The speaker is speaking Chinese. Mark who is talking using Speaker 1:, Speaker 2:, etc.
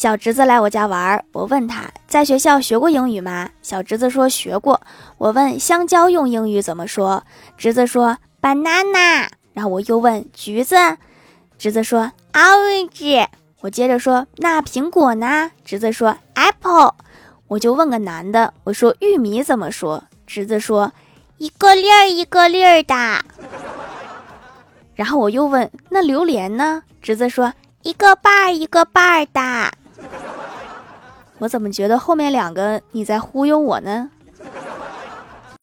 Speaker 1: 小侄子来我家玩，我问他在学校学过英语吗？小侄子说学过。我问香蕉用英语怎么说？侄子说 banana。然后我又问橘子，侄子说 orange。我接着说那苹果呢？侄子说 apple。我就问个男的，我说玉米怎么说？侄子说一个粒儿一个粒儿的。然后我又问那榴莲呢？侄子说一个瓣儿一个瓣儿的。我怎么觉得后面两个你在忽悠我呢？